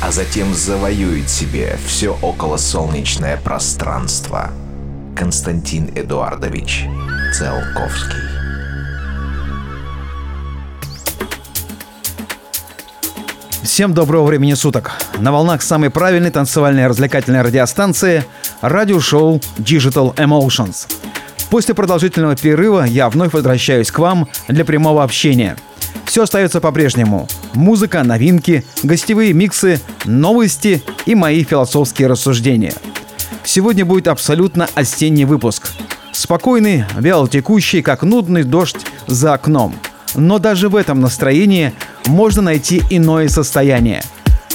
а затем завоюет себе все околосолнечное пространство. Константин Эдуардович Циолковский Всем доброго времени суток. На волнах самой правильной танцевальной развлекательной радиостанции радиошоу Digital Emotions. После продолжительного перерыва я вновь возвращаюсь к вам для прямого общения. Все остается по-прежнему. Музыка, новинки, гостевые миксы, новости и мои философские рассуждения. Сегодня будет абсолютно осенний выпуск. Спокойный, вялотекущий, как нудный дождь за окном. Но даже в этом настроении можно найти иное состояние.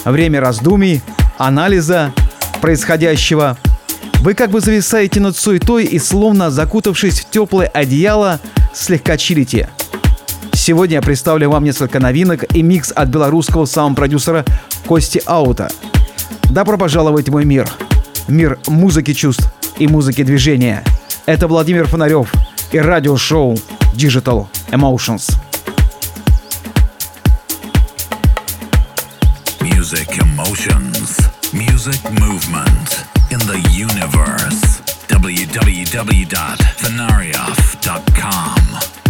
Время раздумий, анализа происходящего. Вы как бы зависаете над суетой и словно закутавшись в теплое одеяло, слегка чилите. Сегодня я представлю вам несколько новинок и микс от белорусского саунд-продюсера Кости Аута. Добро пожаловать в мой мир. Мир музыки чувств и музыки движения. Это Владимир Фонарев и радиошоу Digital Emotions. Music emotions, music movement in the universe. www.venarioff.com.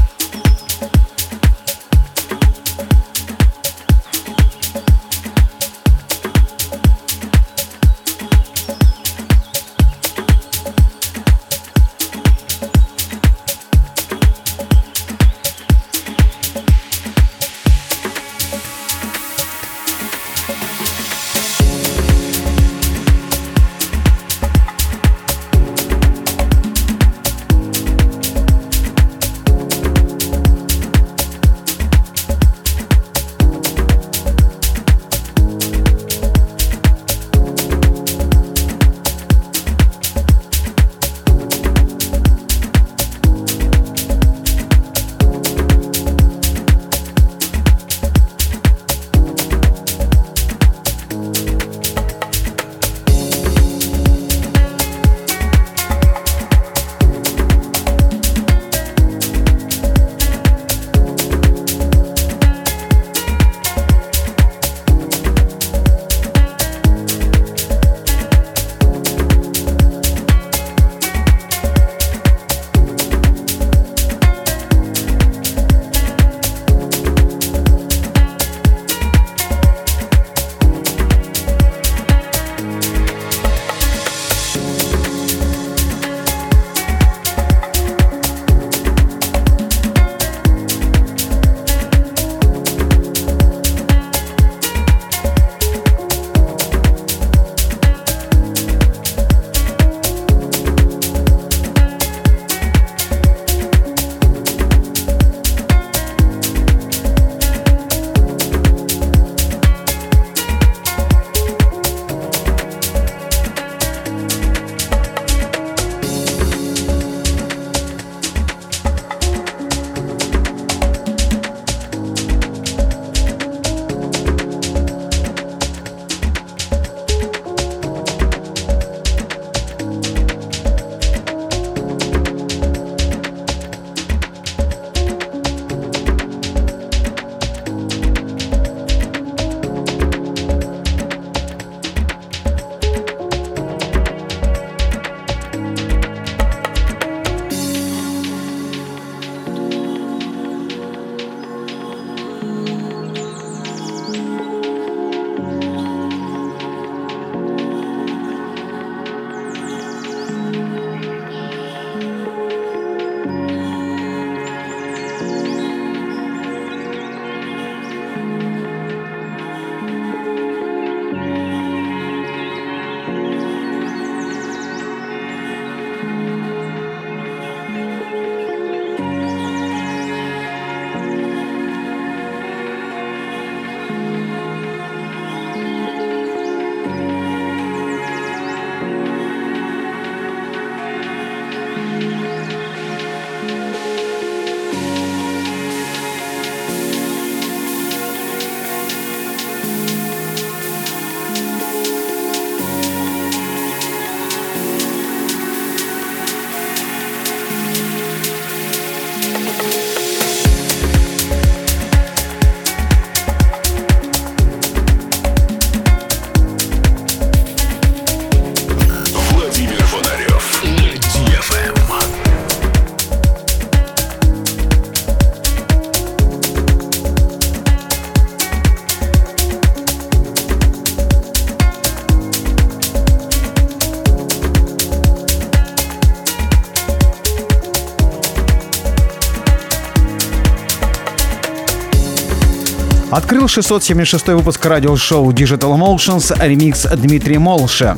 Открыл 676 выпуск радиошоу Digital Emotions ремикс Дмитрий Молша.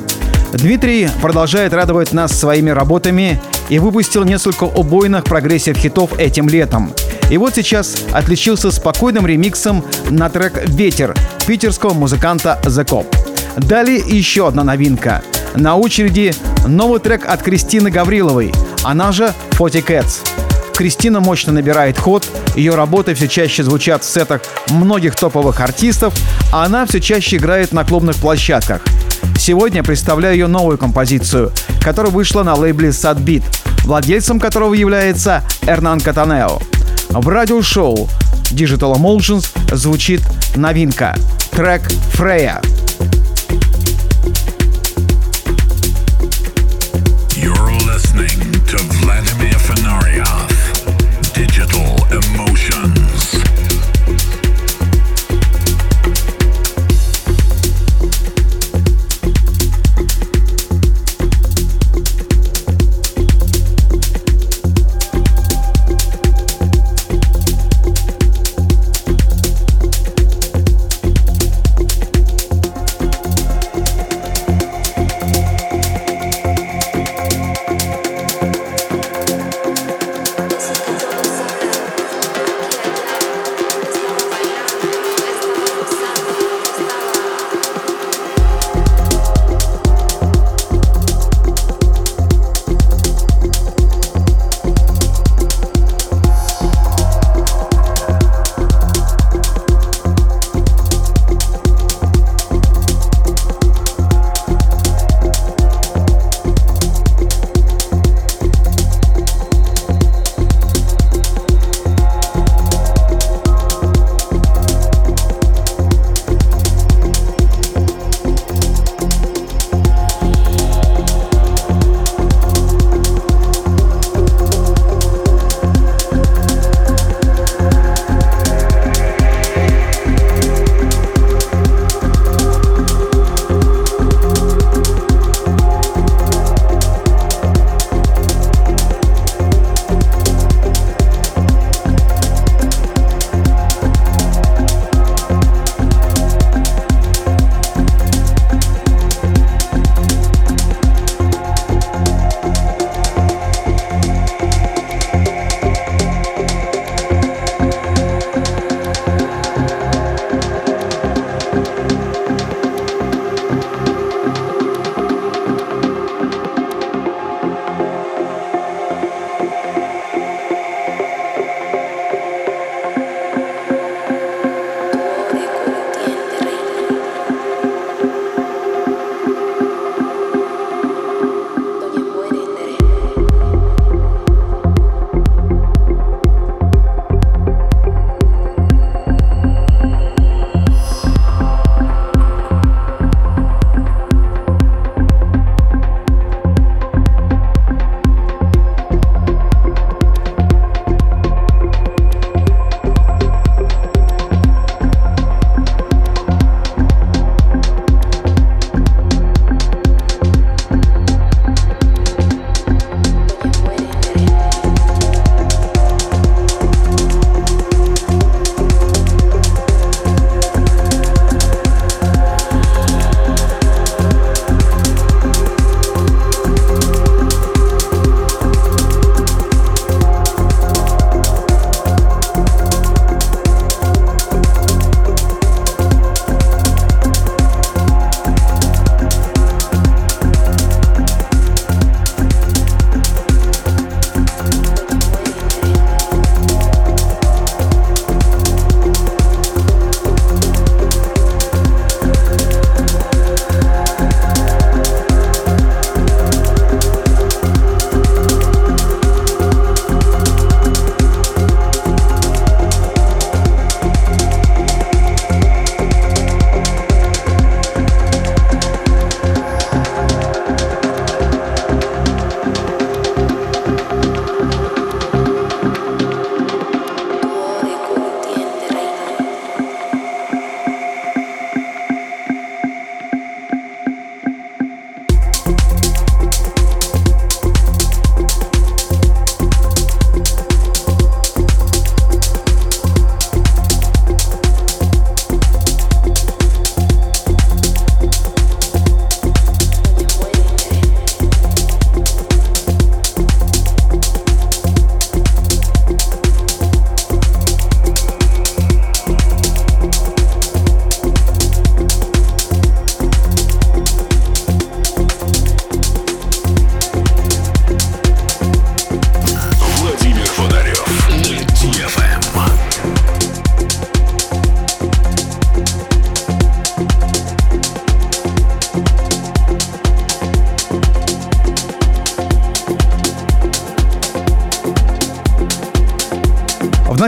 Дмитрий продолжает радовать нас своими работами и выпустил несколько убойных прогрессив-хитов этим летом. И вот сейчас отличился спокойным ремиксом на трек «Ветер» питерского музыканта The Cop. Далее еще одна новинка. На очереди новый трек от Кристины Гавриловой, она же Forty Cats. Кристина мощно набирает ход, ее работы все чаще звучат в сетах многих топовых артистов, а она все чаще играет на клубных площадках. Сегодня представляю ее новую композицию, которая вышла на лейбле Sadbeat, владельцем которого является Эрнан Катанео. В радиошоу Digital Emotions звучит новинка – трек «Фрея».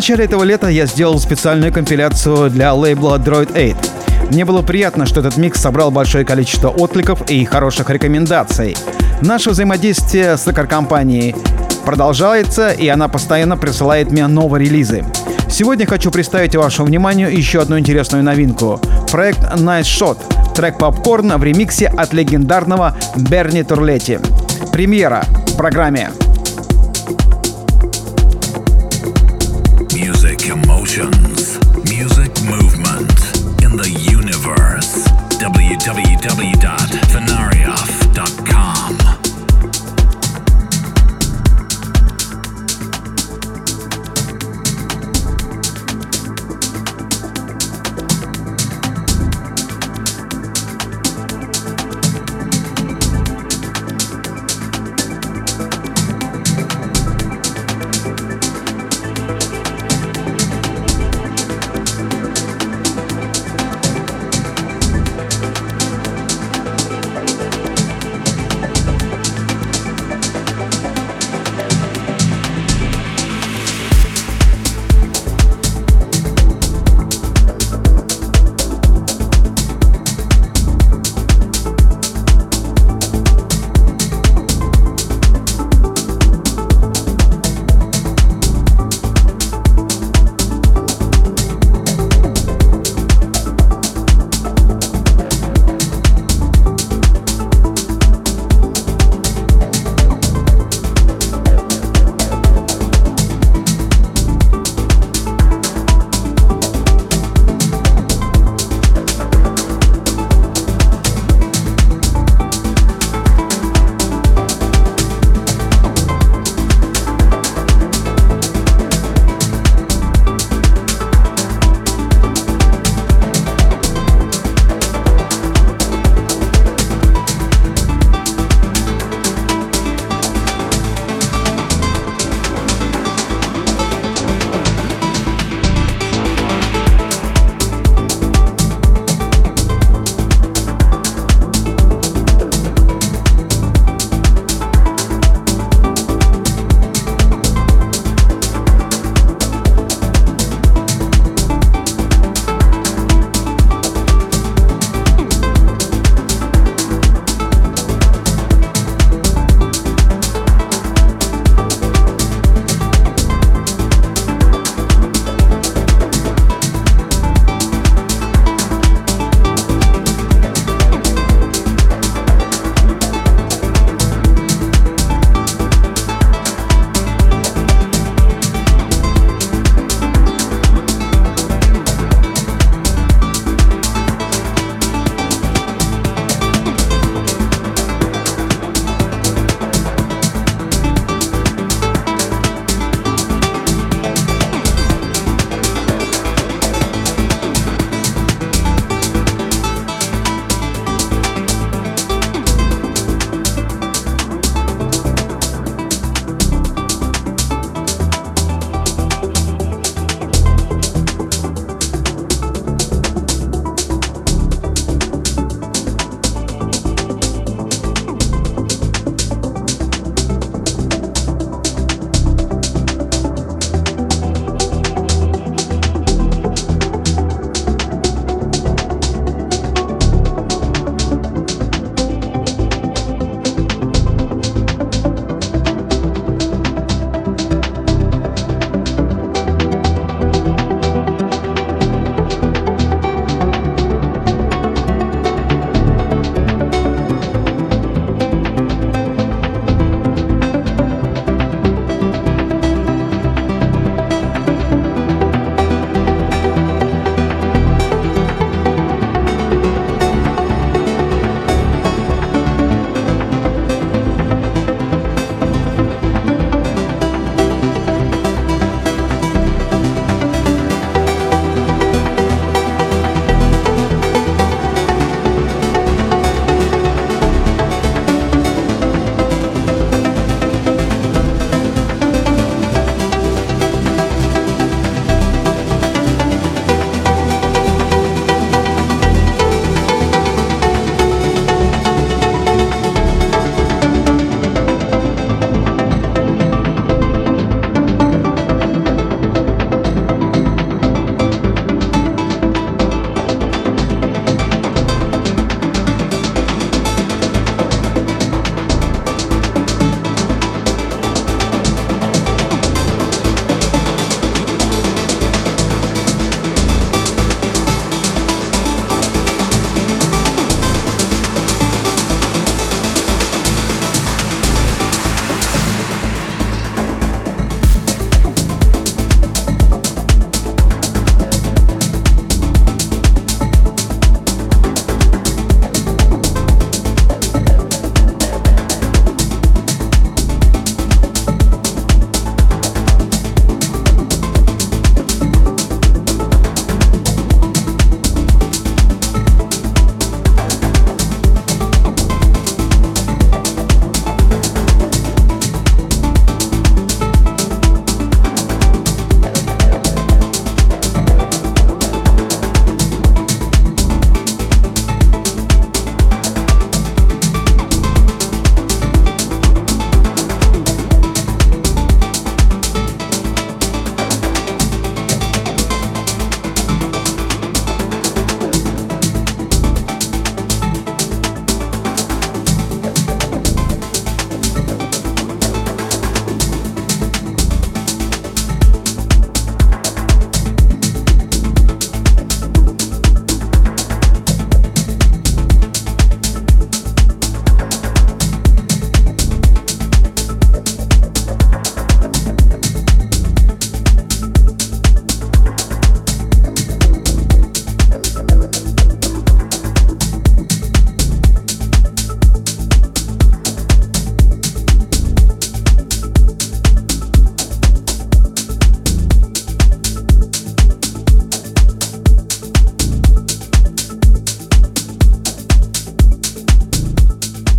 Начале этого лета я сделал специальную компиляцию для лейбла Droid 8. Мне было приятно, что этот микс собрал большое количество откликов и хороших рекомендаций. Наше взаимодействие с компанией продолжается, и она постоянно присылает мне новые релизы. Сегодня хочу представить вашему вниманию еще одну интересную новинку. Проект Nice Shot. Трек Popcorn в ремиксе от легендарного Берни Турлетти. Премьера в программе. Emotions, music movement in the universe. www.fenarioff.com.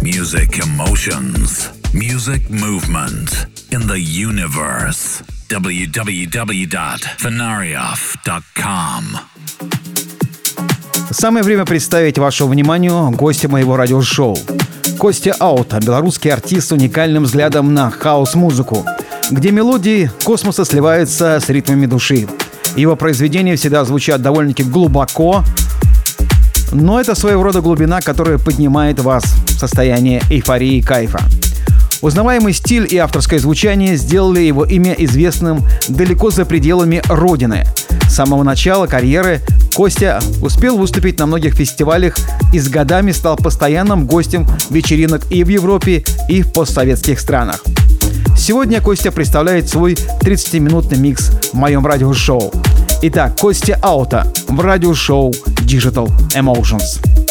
music emotions, music movement in the universe. www.fenarioff.com Самое время представить вашему вниманию гостя моего радиошоу. Костя Аута, белорусский артист с уникальным взглядом на хаос-музыку, где мелодии космоса сливаются с ритмами души. Его произведения всегда звучат довольно-таки глубоко, но это своего рода глубина, которая поднимает вас в состояние эйфории и кайфа. Узнаваемый стиль и авторское звучание сделали его имя известным далеко за пределами родины. С самого начала карьеры Костя успел выступить на многих фестивалях и с годами стал постоянным гостем вечеринок и в Европе, и в постсоветских странах. Сегодня Костя представляет свой 30-минутный микс в моем радиошоу. Итак, Костя Аута в радиошоу Digital Emotions.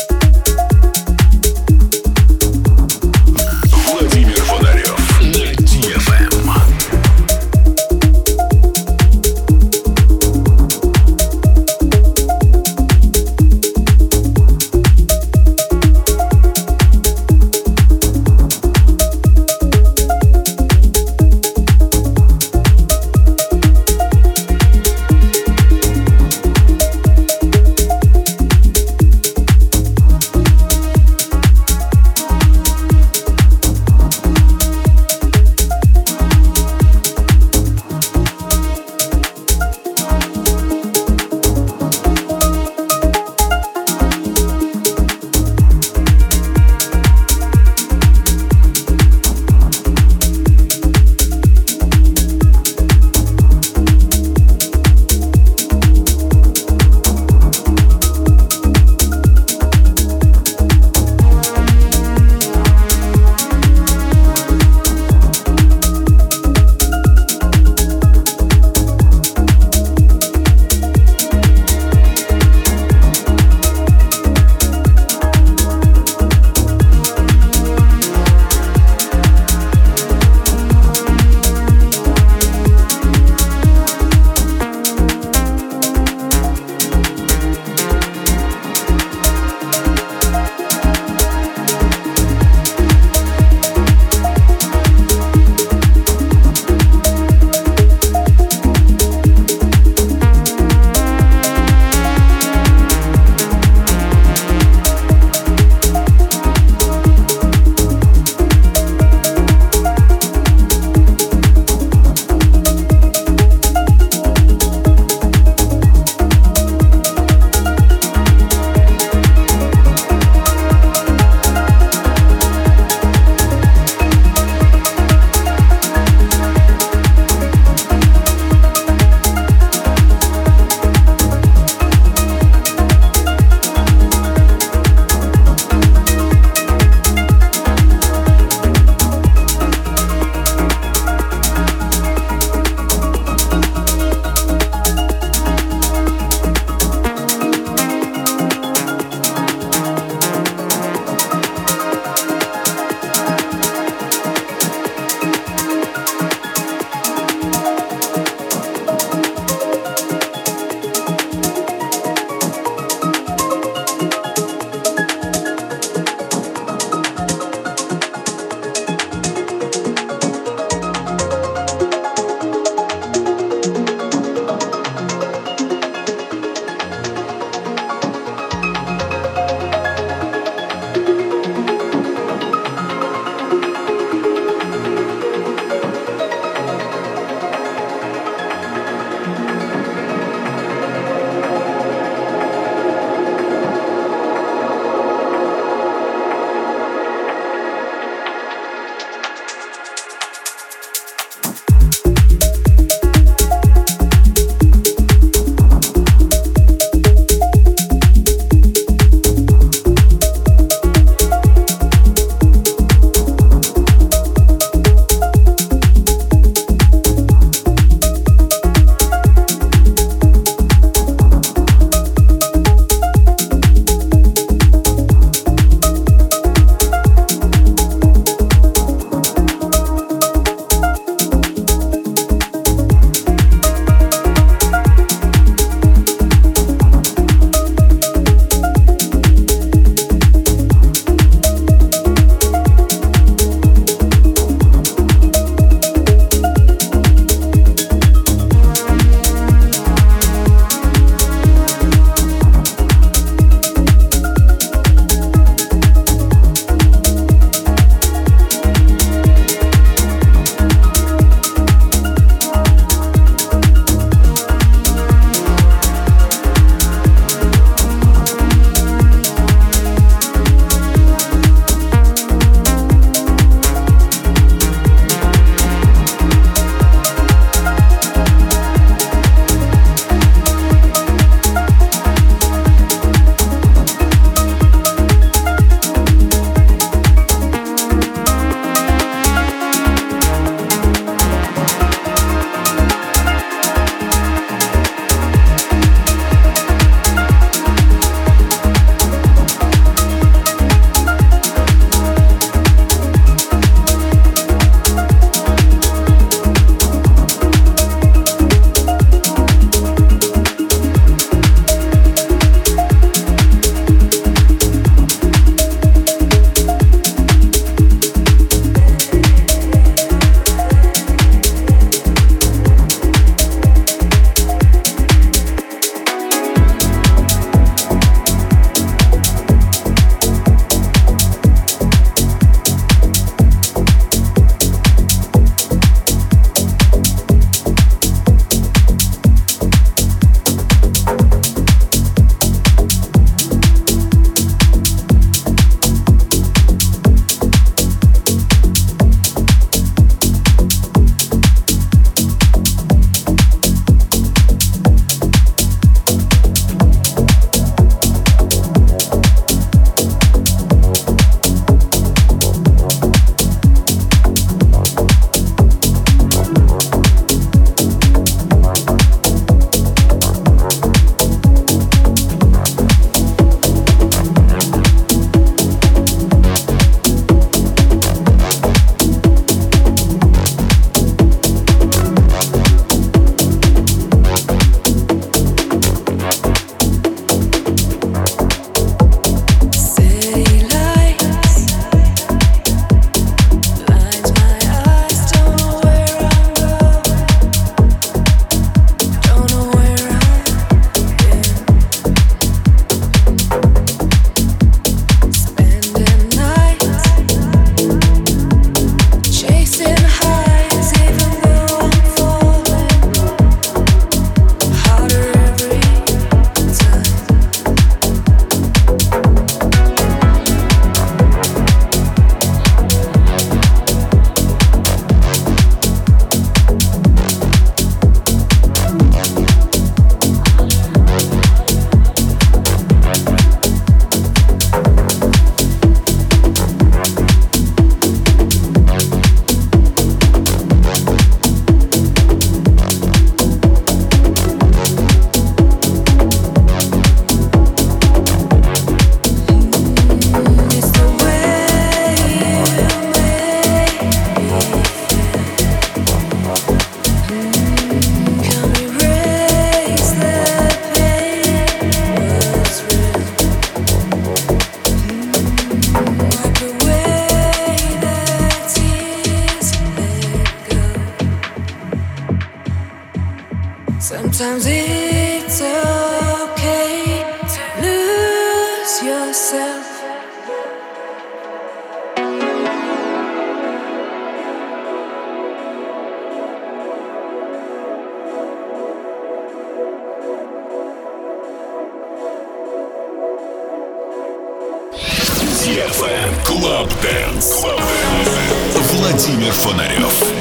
Фонарев.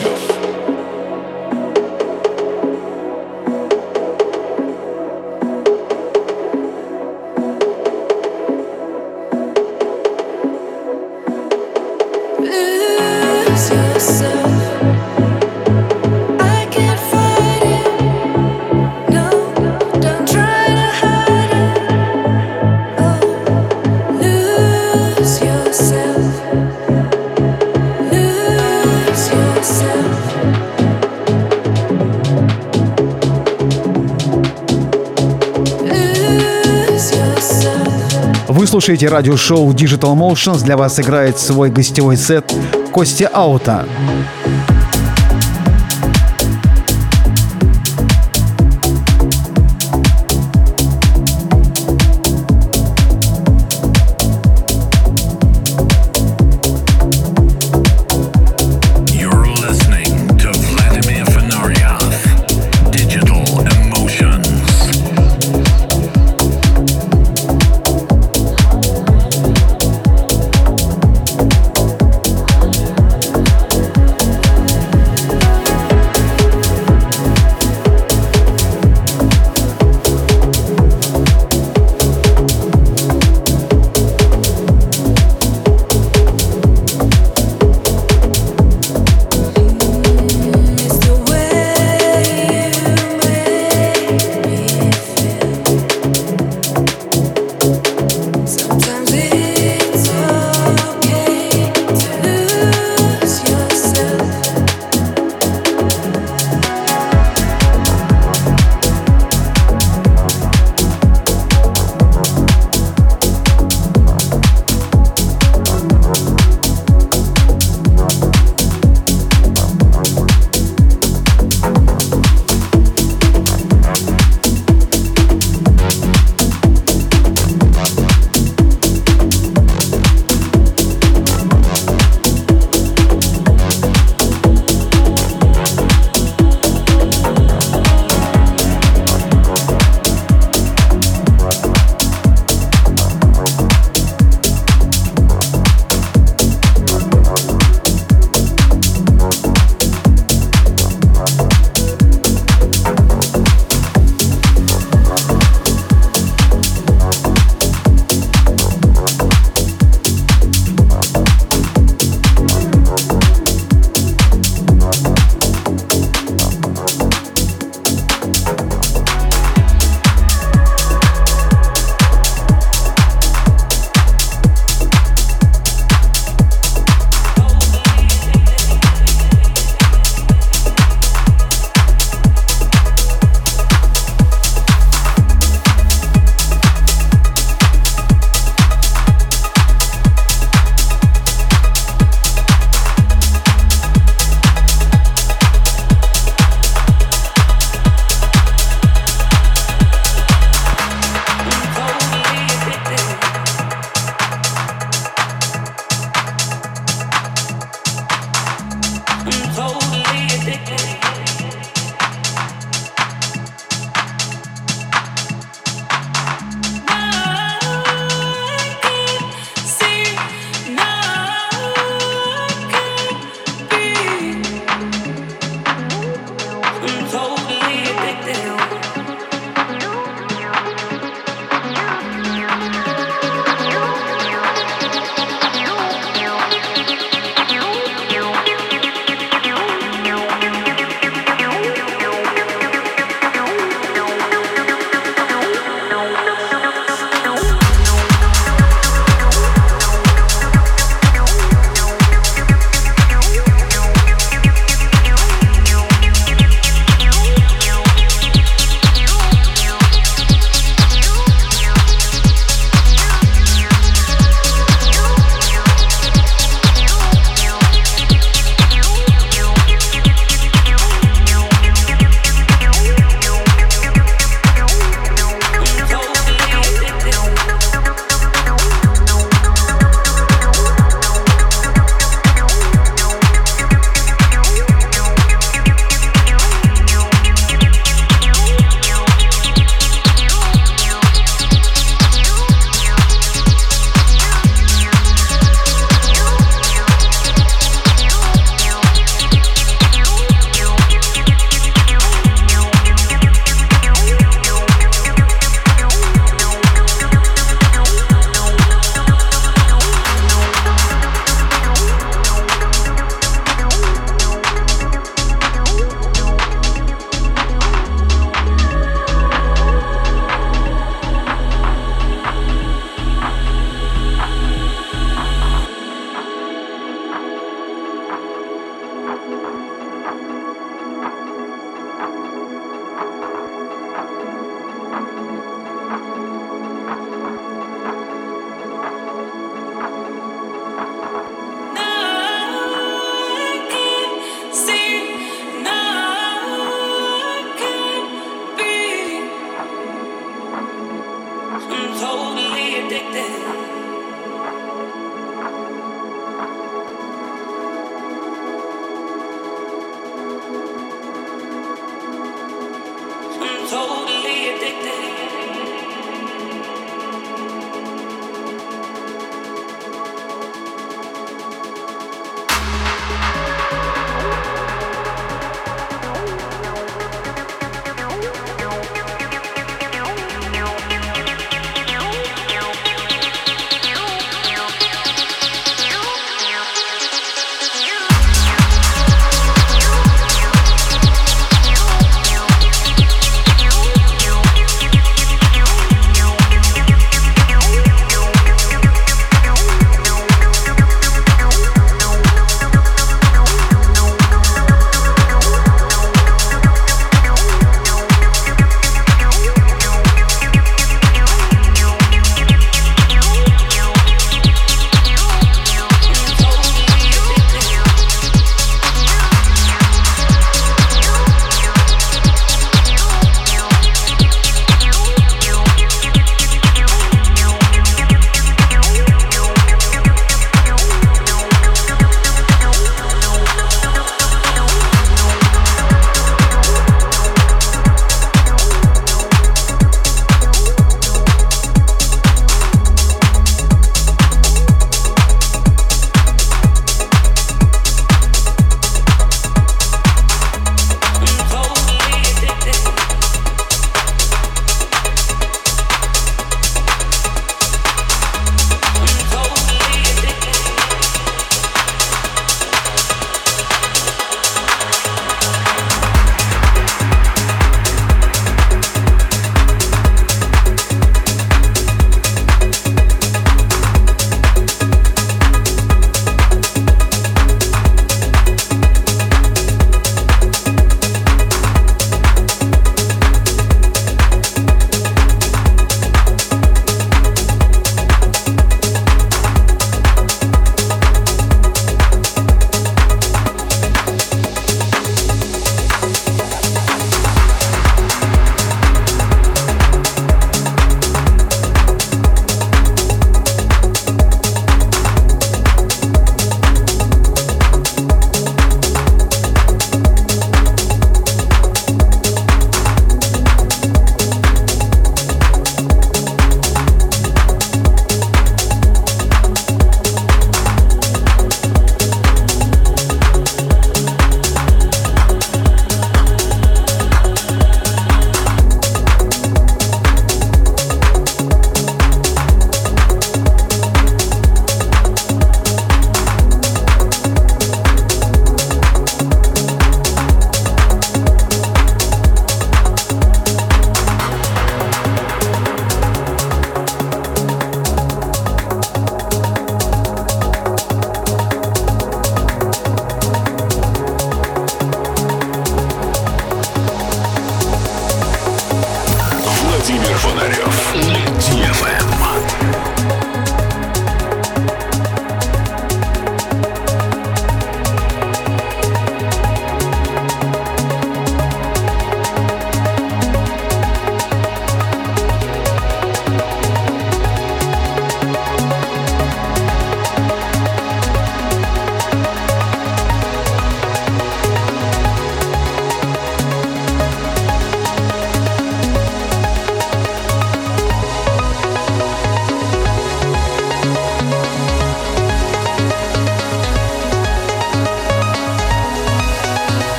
Слушаете радиошоу Digital Motions. Для вас играет свой гостевой сет Костя Аута.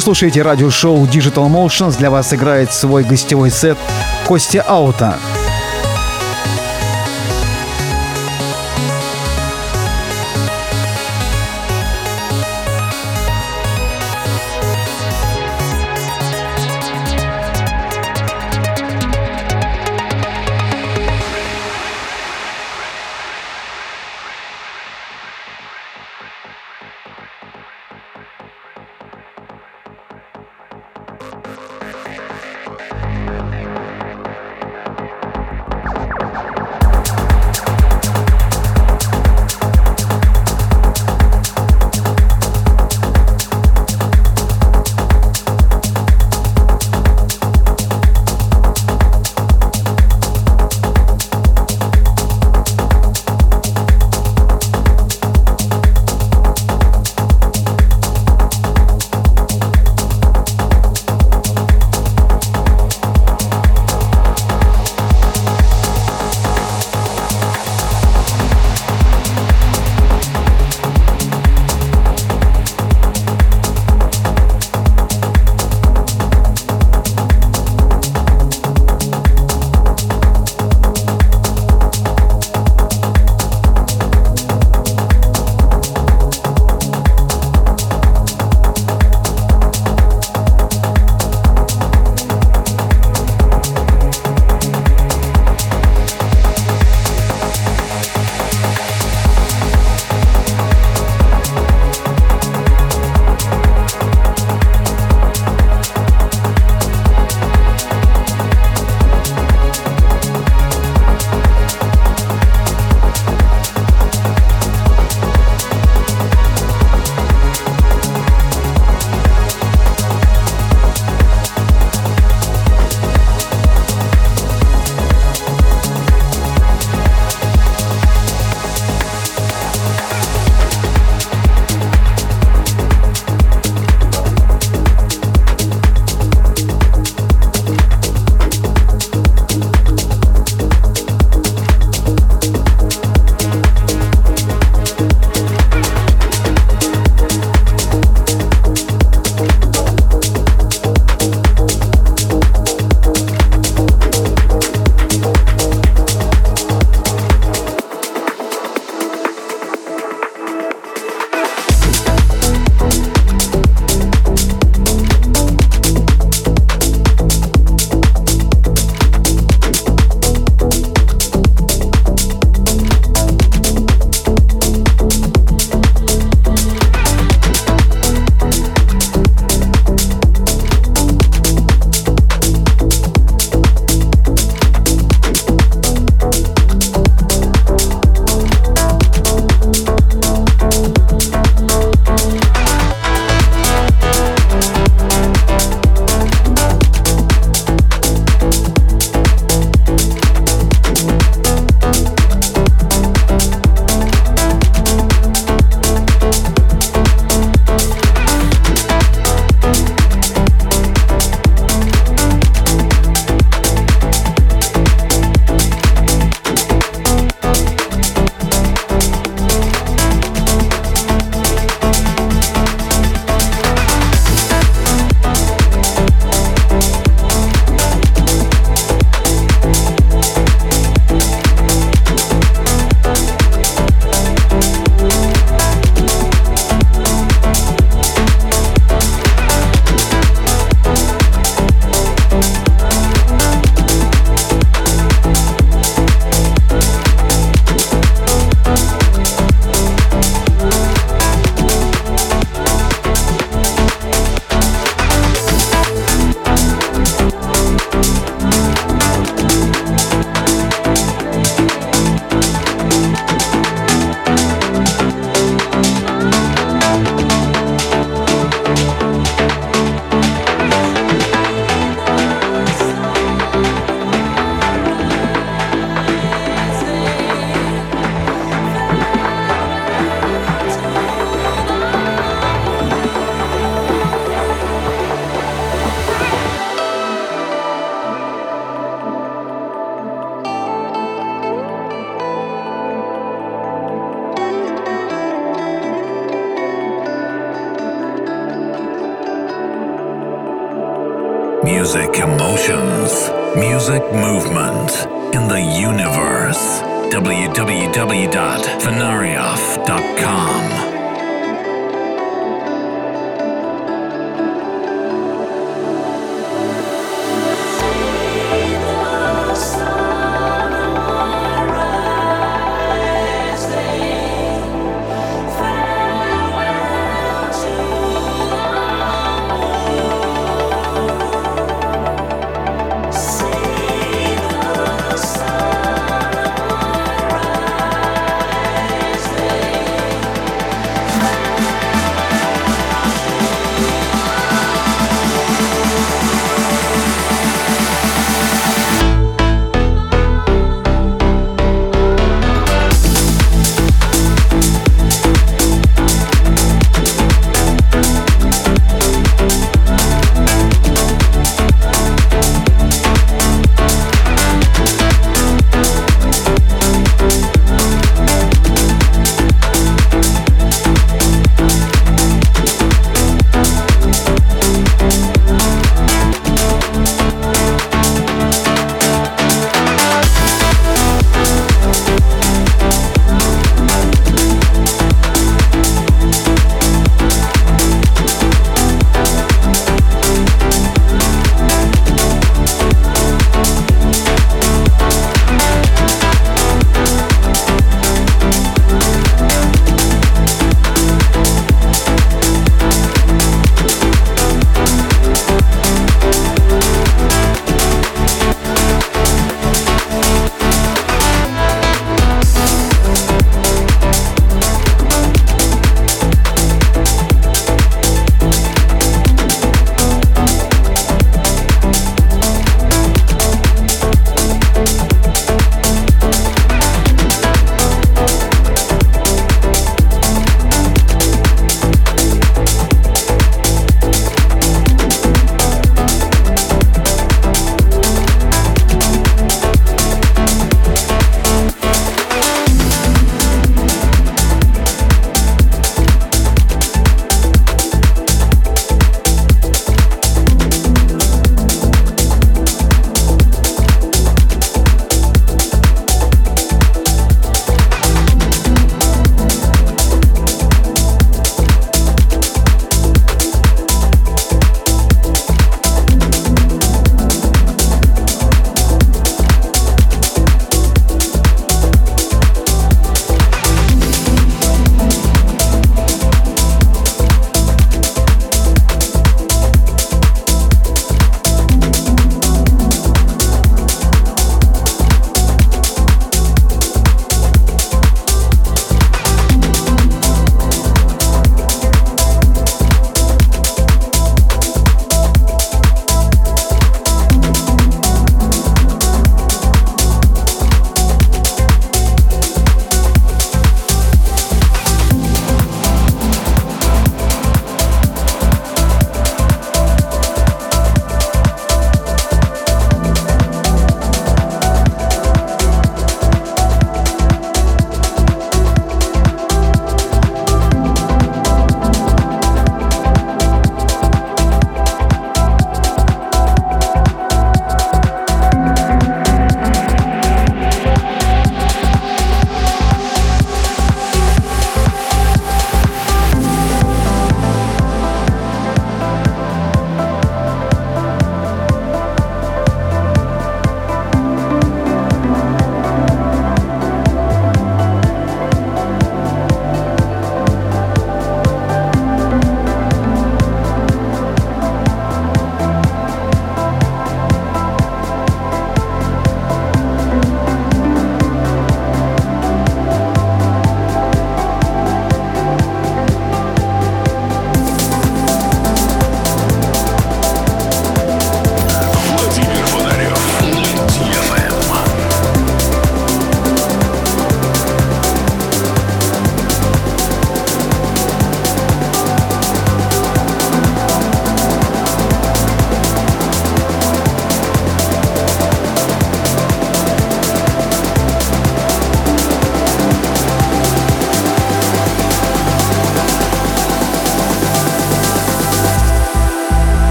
Вы слушаете радиошоу Digital Motions. Для вас играет свой гостевой сет Костя Аута. Music emotions, music movement in the universe. www.venarioff.com.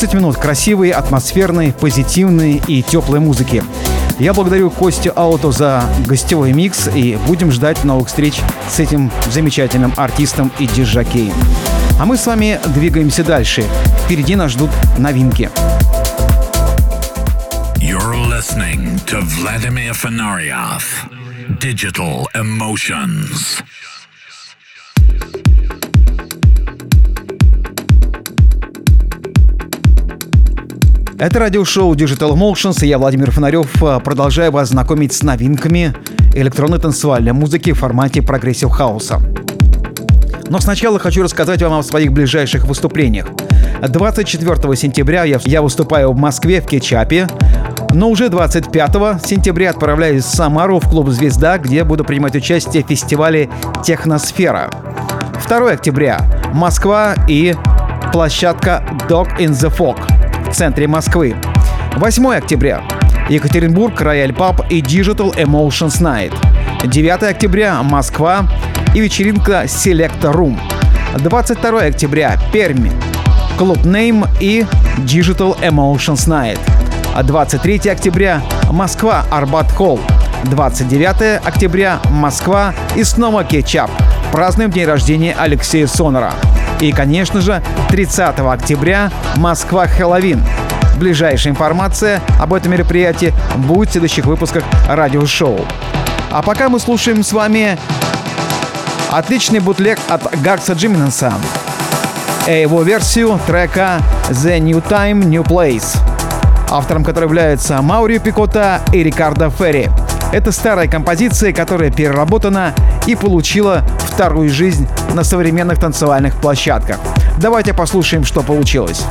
30 минут красивой, атмосферной, позитивной и теплой музыки. Я благодарю Костю Ауто за гостевой микс и будем ждать новых встреч с этим замечательным артистом и диджакеем. А мы с вами двигаемся дальше. Впереди нас ждут новинки. You're listening to Vladimir Fenarioff, Digital Emotions. Это радиошоу Digital Emotions, и я, Владимир Фонарев, э, продолжаю вас знакомить с новинками электронной танцевальной музыки в формате прогрессив хауса. Но сначала хочу рассказать вам о своих ближайших выступлениях. 24 сентября я, я выступаю в Москве в Кетчапе, но уже 25 сентября отправляюсь в Самару в клуб «Звезда», где буду принимать участие в фестивале «Техносфера». 2 октября – Москва и площадка «Dog in the Fog» в центре Москвы. 8 октября. Екатеринбург, Рояль Паб и Digital Emotions Night. 9 октября. Москва и вечеринка Selecta Room. 22 октября. Пермь. Клуб Name и Digital Emotions Night. 23 октября. Москва, Арбат Холл. 29 октября. Москва и снова Кетчап. Празднуем день рождения Алексея Сонора. И, конечно же, 30 октября Москва Хэллоуин. Ближайшая информация об этом мероприятии будет в следующих выпусках радиошоу. А пока мы слушаем с вами отличный бутлег от Гарса Джиминса. Его версию трека The New Time, New Place, автором которой являются Маурио Пикота и Рикардо Ферри. Это старая композиция, которая переработана и получила вторую жизнь на современных танцевальных площадках. Давайте послушаем, что получилось.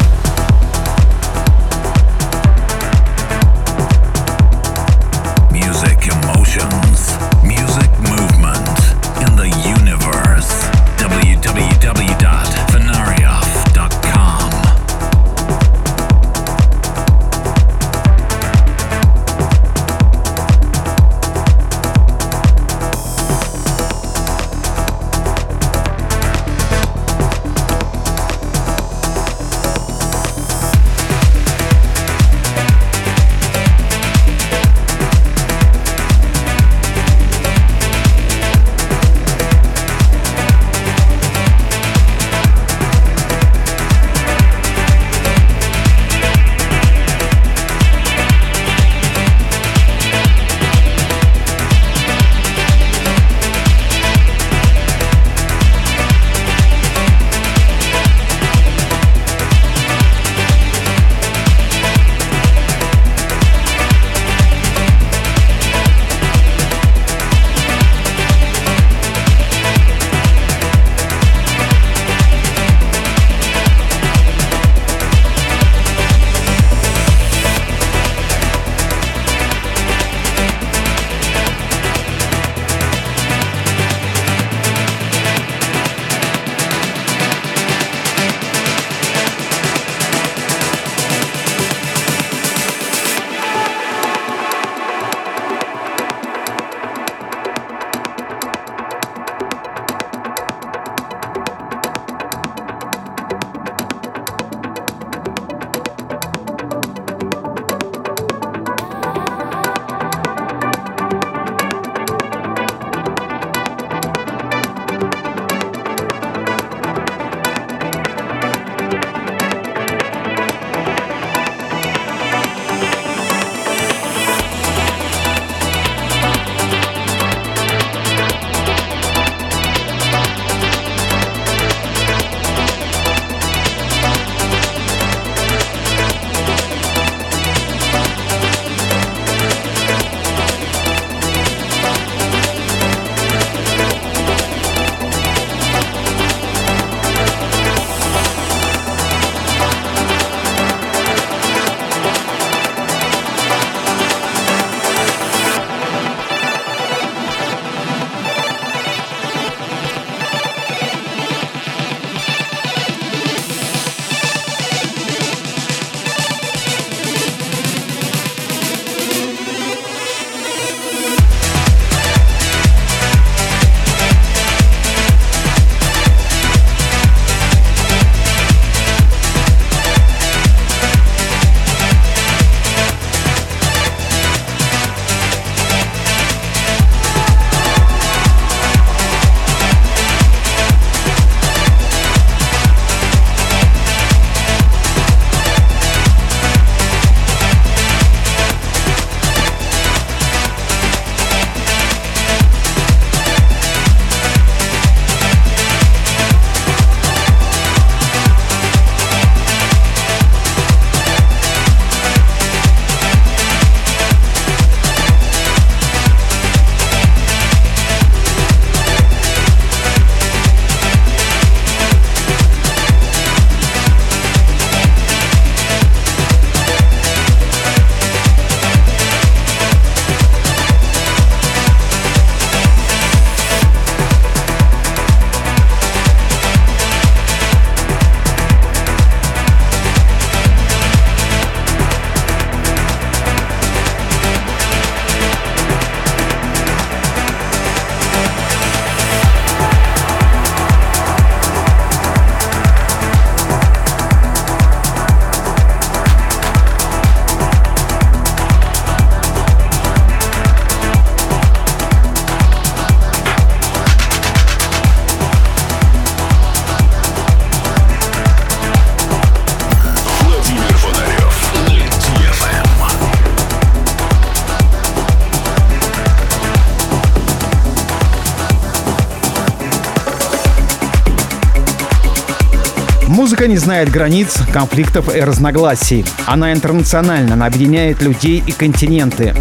Музыка не знает границ, конфликтов и разногласий. Она интернациональна, она объединяет людей и континенты.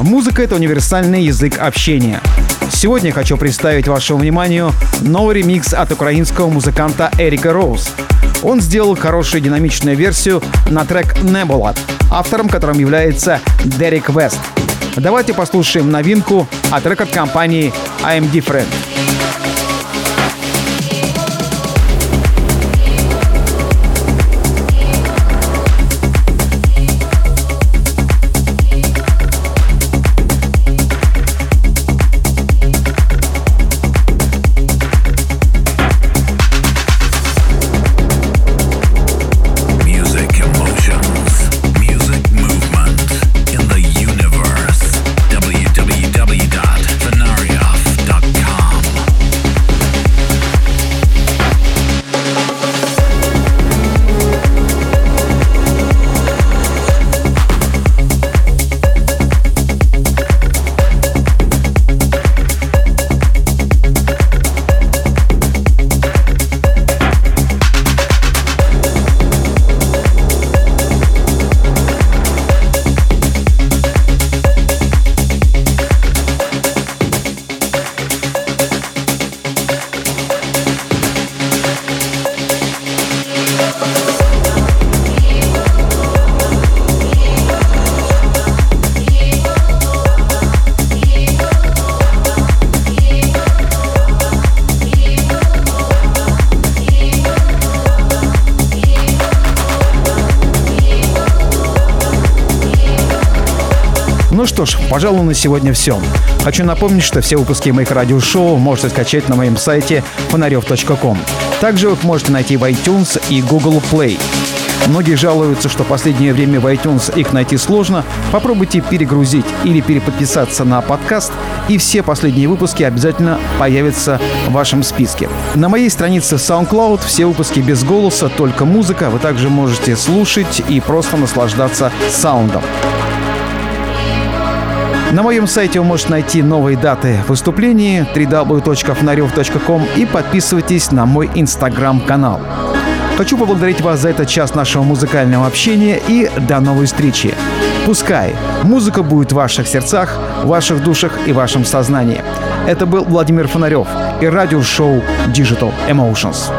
Музыка — это универсальный язык общения. Сегодня хочу представить вашему вниманию новый ремикс от украинского музыканта Эрика Роуз. Он сделал хорошую динамичную версию на трек «Nebula», автором которым является Дерек Вест. Давайте послушаем новинку, а трек от компании I'm Different. Ну что ж, пожалуй, на сегодня все. Хочу напомнить, что все выпуски моих радиошоу можете скачать на моем сайте фонарев.ком. Также вы их можете найти в iTunes и Google Play. Многие жалуются, что в последнее время в iTunes их найти сложно. Попробуйте перегрузить или переподписаться на подкаст, и все последние выпуски обязательно появятся в вашем списке. На моей странице SoundCloud все выпуски без голоса, только музыка. Вы также можете слушать и просто наслаждаться саундом. На моем сайте вы можете найти новые даты выступлений www.фонарев.ком и подписывайтесь на мой инстаграм-канал. Хочу поблагодарить вас за этот час нашего музыкального общения и до новой встречи. Пускай музыка будет в ваших сердцах, в ваших душах и вашем сознании. Это был Владимир Фонарев и радиошоу Digital Emotions.